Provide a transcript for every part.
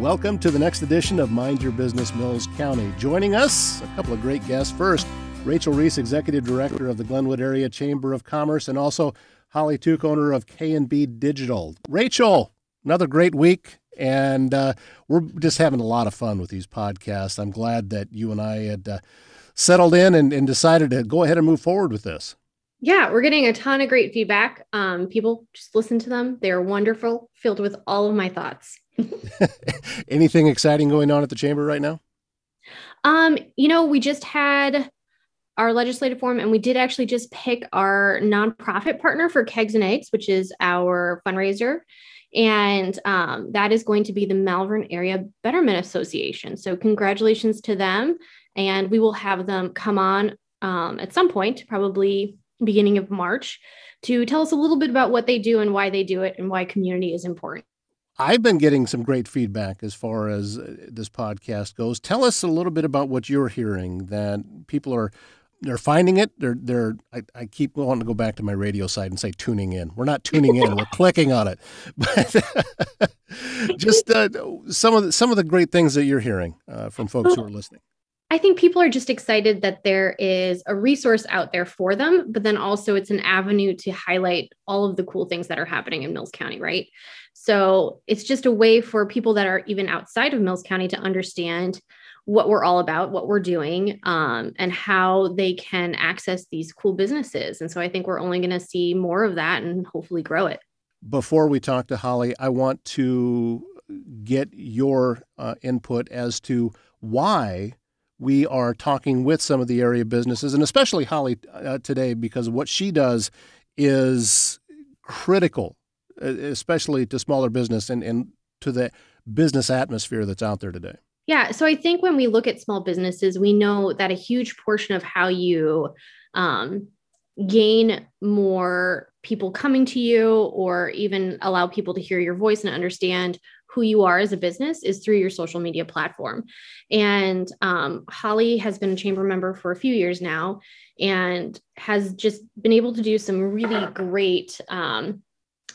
Welcome to the next edition of Mind Your Business Mills County. Joining us, a couple of great guests. First, Rachel Reis, Executive Director of the Glenwood Area Chamber of Commerce, and also Holly Tuch, owner of K&B Digital. Rachel, another great week, and uh, we're just having a lot of fun with these podcasts. I'm glad that you and I had uh, settled in and, and decided to go ahead and move forward with this. Yeah, we're getting a ton of great feedback. Um, people just listen to them. They're wonderful, filled with all of my thoughts. Anything exciting going on at the chamber right now? Um, you know, we just had our legislative forum and we did actually just pick our nonprofit partner for Kegs and Eggs, which is our fundraiser. And um, that is going to be the Malvern Area Betterment Association. So, congratulations to them. And we will have them come on um, at some point, probably beginning of March, to tell us a little bit about what they do and why they do it and why community is important. I've been getting some great feedback as far as uh, this podcast goes. Tell us a little bit about what you're hearing that people are they're finding it. They're they're. I, I, keep wanting to go back to my radio side and say tuning in. We're not tuning in. we're clicking on it. But just uh, some of the, some of the great things that you're hearing uh, from folks who are listening. I think people are just excited that there is a resource out there for them, but then also it's an avenue to highlight all of the cool things that are happening in Mills County, right? So it's just a way for people that are even outside of Mills County to understand what we're all about, what we're doing, um, and how they can access these cool businesses. And so I think we're only going to see more of that and hopefully grow it. Before we talk to Holly, I want to get your uh, input as to why we are talking with some of the area businesses, and especially Holly uh, today, because what she does is critical, especially to smaller business and, and to the business atmosphere that's out there today. Yeah. So I think when we look at small businesses, we know that a huge portion of how you um, gain more people coming to you or even allow people to hear your voice and understand who you are as a business is through your social media platform. And um, Holly has been a chamber member for a few years now and has just been able to do some really great um,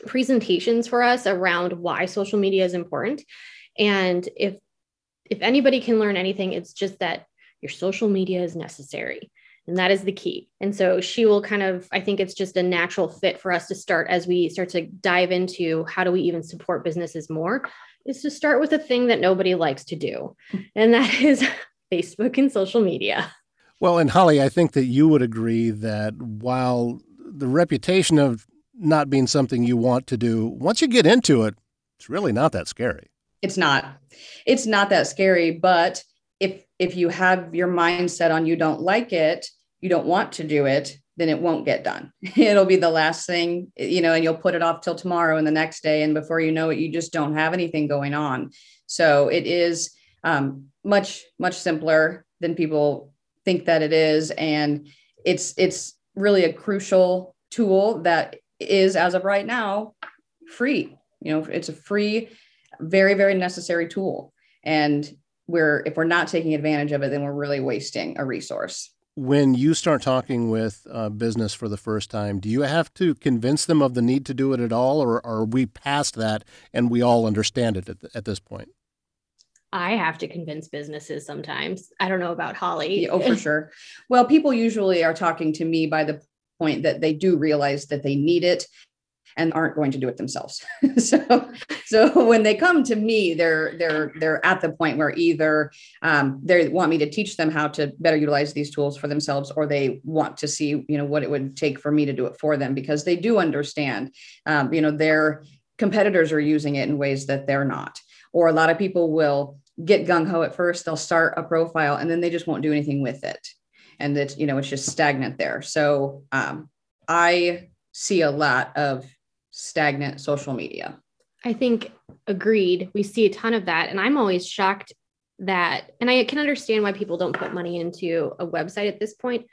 presentations for us around why social media is important. And if if anybody can learn anything, it's just that your social media is necessary. And that is the key. And so she will kind of, I think it's just a natural fit for us to start as we start to dive into how do we even support businesses more, is to start with a thing that nobody likes to do. And that is Facebook and social media. Well, and Holly, I think that you would agree that while the reputation of not being something you want to do, once you get into it, it's really not that scary. It's not. It's not that scary, but if if you have your mindset on you don't like it, you don't want to do it, then it won't get done. It'll be the last thing, you know, and you'll put it off till tomorrow and the next day. And before you know it, you just don't have anything going on. So it is um, much, much simpler than people think that it is. And it's it's really a crucial tool that is, as of right now, free. You know, it's a free, very, very necessary tool. And we're if we're not taking advantage of it, then we're really wasting a resource when you start talking with uh, business for the first time, do you have to convince them of the need to do it at all, or, are we past that and we all understand it at, the, at this point? I have to convince businesses sometimes. I don't know about Holly. Yeah, oh, for sure. Well, people usually are talking to me by the point that they do realize that they need it and aren't going to do it themselves. so, so when they come to me, they're they're they're at the point where either um, they want me to teach them how to better utilize these tools for themselves, or they want to see you know what it would take for me to do it for them because they do understand. Um, you know, their competitors are using it in ways that they're not, or a lot of people will get gung ho at first. They'll start a profile and then they just won't do anything with it, and that you know it's just stagnant there. So um, I see a lot of stagnant social media. I think agreed. We see a ton of that. And I'm always shocked that, and I can understand why people don't put money into a website at this point.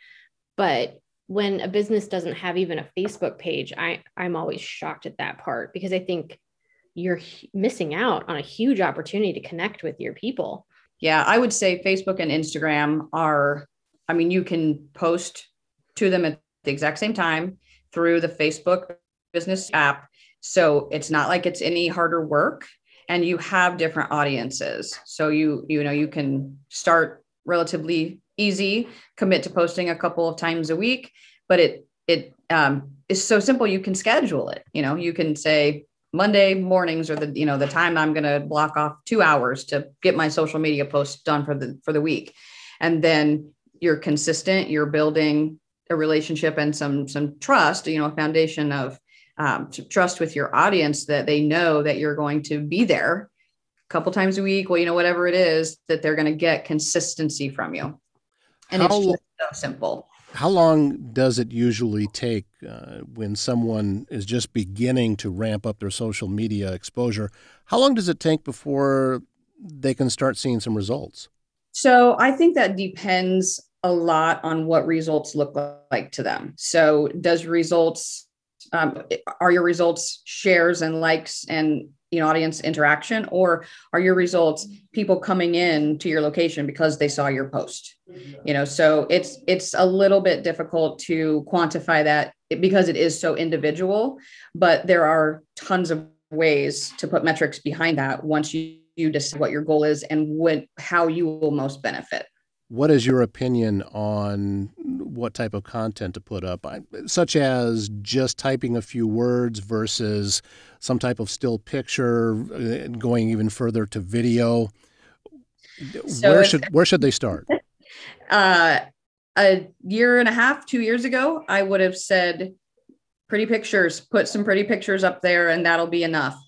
But when a business doesn't have even a Facebook page, I, I'm always shocked at that part because I think you're missing out on a huge opportunity to connect with your people. Yeah, I would say Facebook and Instagram are, I mean, you can post to them at the exact same time through the Facebook business app. So it's not like it's any harder work. and you have different audiences so you you know you can start relatively easy commit to posting a couple of times a week but it it um, is so simple you can schedule it you know you can say monday mornings or the you know the time i'm going to block off two hours to get my social media posts done for the for the week and then you're consistent you're building a relationship and some some trust you know a foundation of um, trust with your audience that they know that you're going to be there a couple times a week well you know whatever it is that they're going to get consistency from you. And how, it's just so simple. how long does it usually take uh, when someone is just beginning to ramp up their social media exposure? How long does it take before they can start seeing some results? So i think that depends a lot on what results look like to them. So, does results um, are your results shares and likes and you know audience interaction, or are your results people coming in to your location because they saw your post? You know, so it's it's a little bit difficult to quantify that because it is so individual. But there are tons of ways to put metrics behind that once you you decide what your goal is and what how you will most benefit what is your opinion on what type of content to put up, such as just typing a few words versus some type of still picture, uh, going even further to video? So where should where should they start? Uh, a year and a half, two years ago, I would have said pretty pictures. Put some pretty pictures up there, and that'll be enough.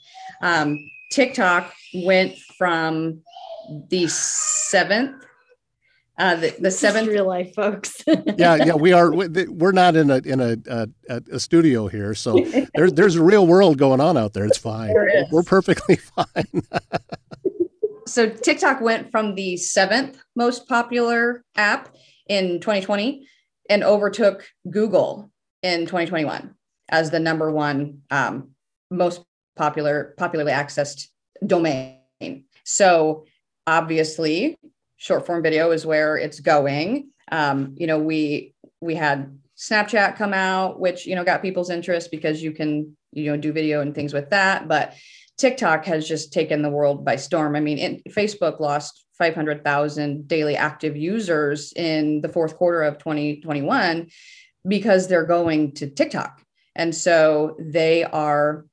Um, TikTok went from the seventh uh, the, the seventh real life folks. yeah, yeah, we are. We're not in a in a, a, a studio here, so there's there's a real world going on out there. It's fine. We're perfectly fine. so TikTok went from the seventh most popular app in 2020 and overtook Google in 2021 as the number one um, most popular popularly accessed domain. So obviously short form video is where it's going. Um, you know, we we had Snapchat come out, which you know got people's interest because you can you know do video and things with that. But TikTok has just taken the world by storm. I mean, it, Facebook lost 500,000 daily active users in the fourth quarter of 2021 because they're going to TikTok. And so they are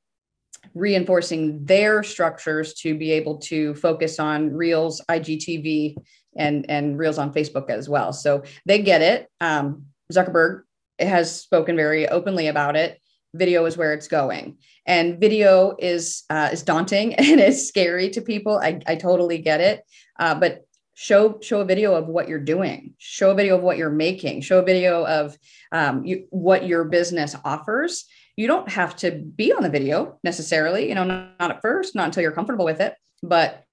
reinforcing their structures to be able to focus on Reels, IGTV, and and Reels on Facebook as well. So they get it. Um, Zuckerberg has spoken very openly about it. Video is where it's going, and video is uh, is daunting and it's scary to people. I, I totally get it, uh, but show show a video of what you're doing. Show a video of what you're making. Show a video of um, you, what your business offers. You don't have to be on the video necessarily. You know, not, not at first, not until you're comfortable with it, but 30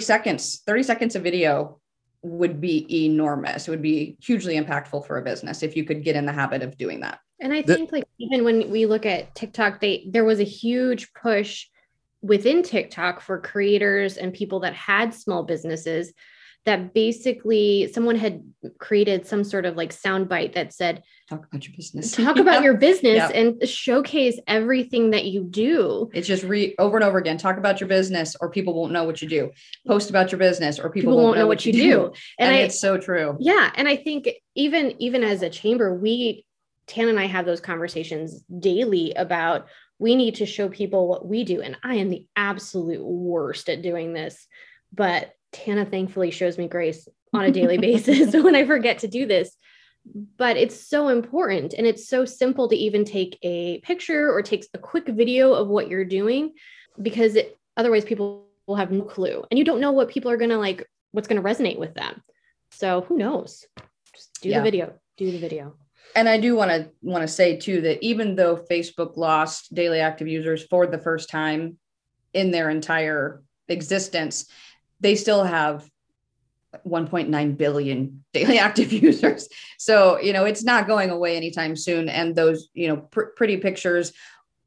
seconds 30 seconds of video would be enormous. It would be hugely impactful for a business if you could get in the habit of doing that. And i think like even when we look at tiktok they there was a huge push within tiktok for creators and people that had small businesses that basically someone had created some sort of like soundbite that said talk about your business. Talk about your business and showcase everything that you do. It's just re over and over again talk about your business or people won't know what you do. Post about your business or people, people won't, won't, know, what, what you do, do. And, and I, it's so true. Yeah and i think even even as a chamber we tan and i have those conversations daily about we need to show people what we do. And i am the absolute worst at doing this but Tana thankfully shows me grace on a daily basis when I forget to do this. But it's so important and it's so simple to even take a picture or take a quick video of what you're doing because it, otherwise people will have no clue and you don't know what people are going to like, what's going to resonate with them. So who knows? Just do yeah. the video, do the video. And I do want to want to say too that even though Facebook lost daily active users for the first time in their entire existence, they still have 1.9 billion daily active users. So, you know, it's not going away anytime soon. And those, you know, pr- pretty pictures,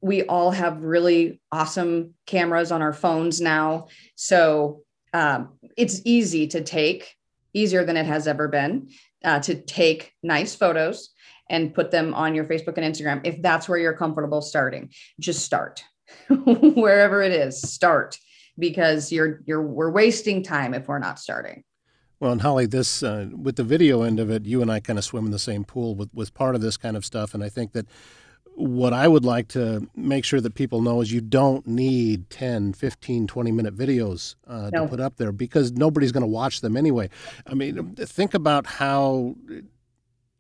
we all have really awesome cameras on our phones now. So um, it's easy to take, easier than it has ever been, uh, to take nice photos and put them on your Facebook and Instagram. If that's where you're comfortable starting, just start wherever it is, start because you're you're we're wasting time if we're not starting. Well, and Holly, this uh, with the video end of it, you and I kind of swim in the same pool with with part of this kind of stuff, and I think that what I would like to make sure that people know is you don't need 10, 15, 20 minute videos uh, no. to put up there because nobody's going to watch them anyway. I mean, think about how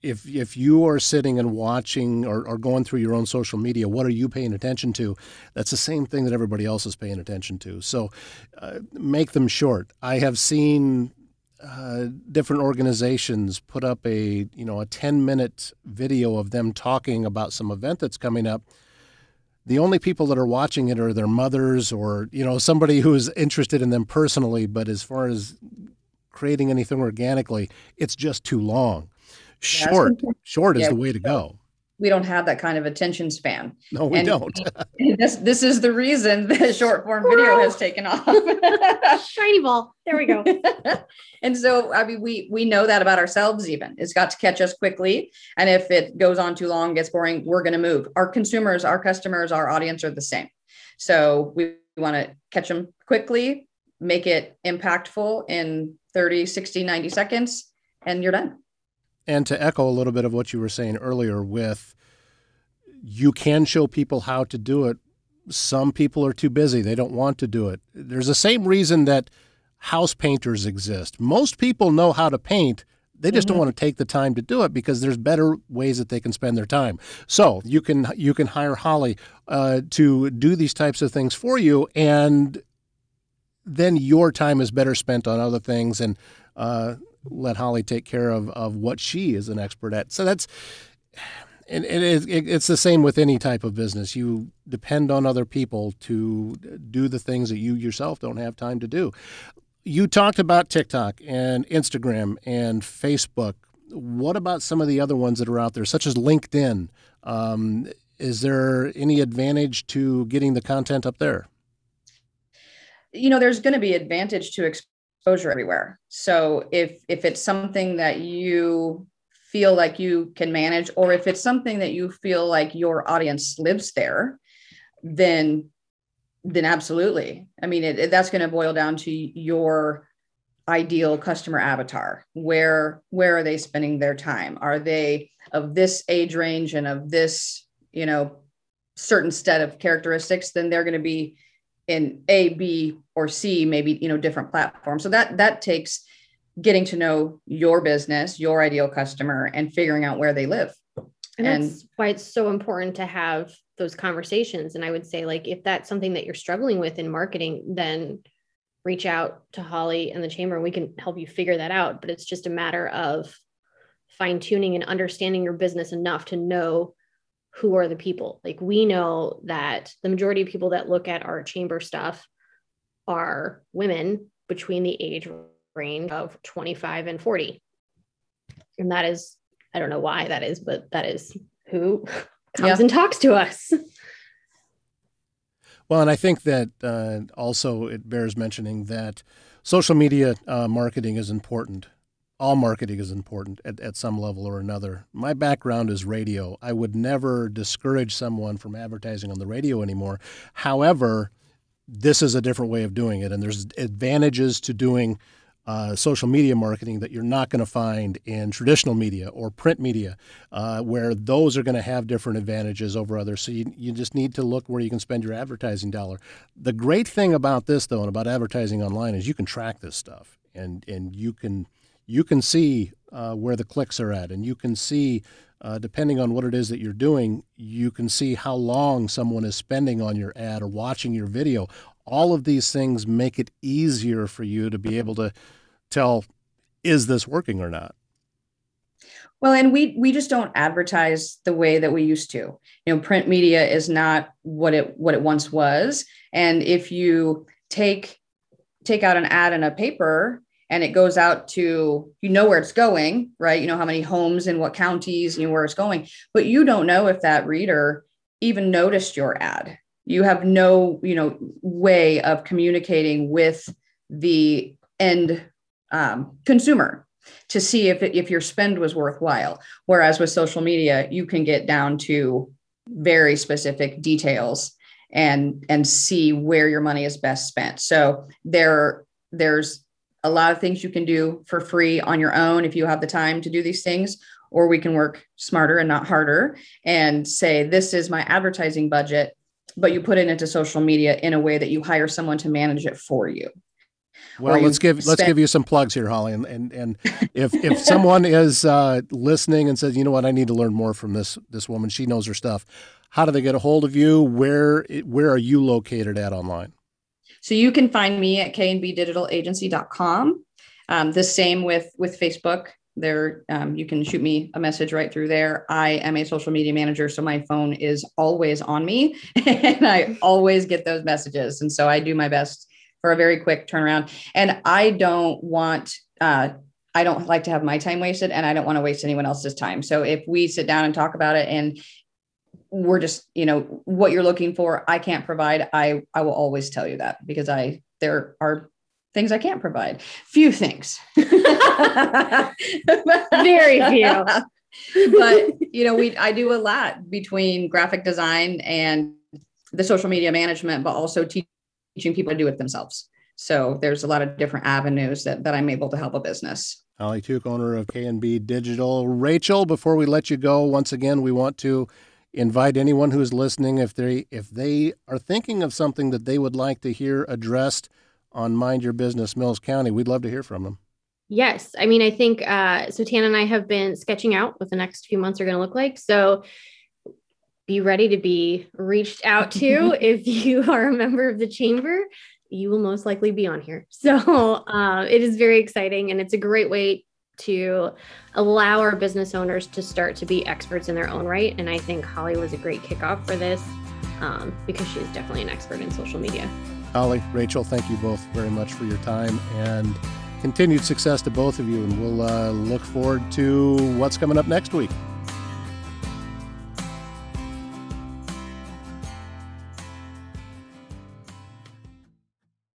if if you are sitting and watching or, or going through your own social media, what are you paying attention to? That's the same thing that everybody else is paying attention to. So uh, make them short. I have seen uh, different organizations put up a you know a 10 minute video of them talking about some event that's coming up the only people that are watching it are their mothers or you know somebody who is interested in them personally but as far as creating anything organically it's just too long short short is yeah, the way to go we don't have that kind of attention span. No, we and don't. this this is the reason the short form video has taken off. Shiny ball. There we go. and so I mean we we know that about ourselves even. It's got to catch us quickly. And if it goes on too long, gets boring, we're gonna move. Our consumers, our customers, our audience are the same. So we want to catch them quickly, make it impactful in 30, 60, 90 seconds, and you're done. And to echo a little bit of what you were saying earlier, with you can show people how to do it. Some people are too busy, they don't want to do it. There's the same reason that house painters exist. Most people know how to paint. They just mm-hmm. don't want to take the time to do it because there's better ways that they can spend their time. So you can you can hire Holly uh, to do these types of things for you, and then your time is better spent on other things. And uh, let Holly take care of, of what she is an expert at. So that's, and, it, it, it's the same with any type of business. You depend on other people to do the things that you yourself don't have time to do. You talked about TikTok and Instagram and Facebook. What about some of the other ones that are out there, such as LinkedIn? Um, is there any advantage to getting the content up there? You know, there's going to be advantage to exposure everywhere. So if if it's something that you feel like you can manage or if it's something that you feel like your audience lives there, then then absolutely. I mean, it, it, that's going to boil down to your ideal customer avatar. Where where are they spending their time? Are they of this age range and of this, you know, certain set of characteristics? Then they're going to be in A, B, or C, maybe you know different platforms. So that that takes getting to know your business, your ideal customer, and figuring out where they live. And, and that's why it's so important to have those conversations. And I would say, like, if that's something that you're struggling with in marketing, then reach out to Holly and the chamber and we can help you figure that out. But it's just a matter of fine tuning and understanding your business enough to know who are the people. Like we know that the majority of people that look at our chamber stuff are women between the age range of 25 and 40. And that is, I don't know why that is, but that is who comes yeah. and talks to us. Well, and I think that uh, also it bears mentioning that social media uh, marketing is important all marketing is important at, at some level or another. My background is radio. I would never discourage someone from advertising on the radio anymore. However, this is a different way of doing it, and there's advantages to doing uh, social media marketing that you're not going to find in traditional media or print media, uh, where those are going to have different advantages over others. So you, you just need to look where you can spend your advertising dollar. The great thing about this, though, and about advertising online is you can track this stuff, and and you can you can see uh, where the clicks are at, and you can see, uh, depending on what it is that you're doing, you can see how long someone is spending on your ad or watching your video. All of these things make it easier for you to be able to tell is this working or not. Well, and we we just don't advertise the way that we used to. You know, print media is not what it what it once was, and if you take take out an ad in a paper and it goes out to you know where it's going right? You know how many homes in what counties know where it's going. But you don't know if that reader even noticed your ad. You have no you know way of communicating with the end um, consumer to see if it, if your spend was worthwhile. Whereas with social media you can get down to very specific details and and see where your money is best spent. So there there's a lot of things you can do for free on your own if you have the time to do these things or we can work smarter and not harder and say this is my advertising budget but you put it into social media in a way that you hire someone to manage it for you well, let's give spend- let's give you some plugs here, Holly. And and, and if if someone is uh, listening and says, you know what, I need to learn more from this this woman. She knows her stuff. How do they get a hold of you? Where where are you located at online? So you can find me at knbdigitalagency.com. Um, the same with with Facebook. There, um, you can shoot me a message right through there. I am a social media manager, so my phone is always on me, and I always get those messages. And so I do my best for a very quick turnaround. And I don't want, uh, I don't like to have my time wasted and I don't want to waste anyone else's time. So if we sit down and talk about it and we're just, you know, what you're looking for, I can't provide, I, I will always tell you that because I, there are things I can't provide. Few things. Very few. but you know, we I do a lot between graphic design and the social media management, but also teach teaching people to do it themselves. So there's a lot of different avenues that, that I'm able to help a business. Holly Tuch, owner of K&B Digital. Rachel, before we let you go, once again, we want to invite anyone who's listening if they if they are thinking of something that they would like to hear addressed on Mind Your Business Mills County, we'd love to hear from them. Yes, I mean, I think uh, so. Tan and I have been sketching out what the next few months are going to look like. So be ready to be reached out to if you are a member of the chamber you will most likely be on here so uh, it is very exciting and it's a great way to allow our business owners to start to be experts in their own right. And i think holly was a great kickoff for this um, because she's definitely an expert in social media. Holly rachel thank you both very much for your time and continued success to both of you. And we'll uh, look forward to what's coming up next week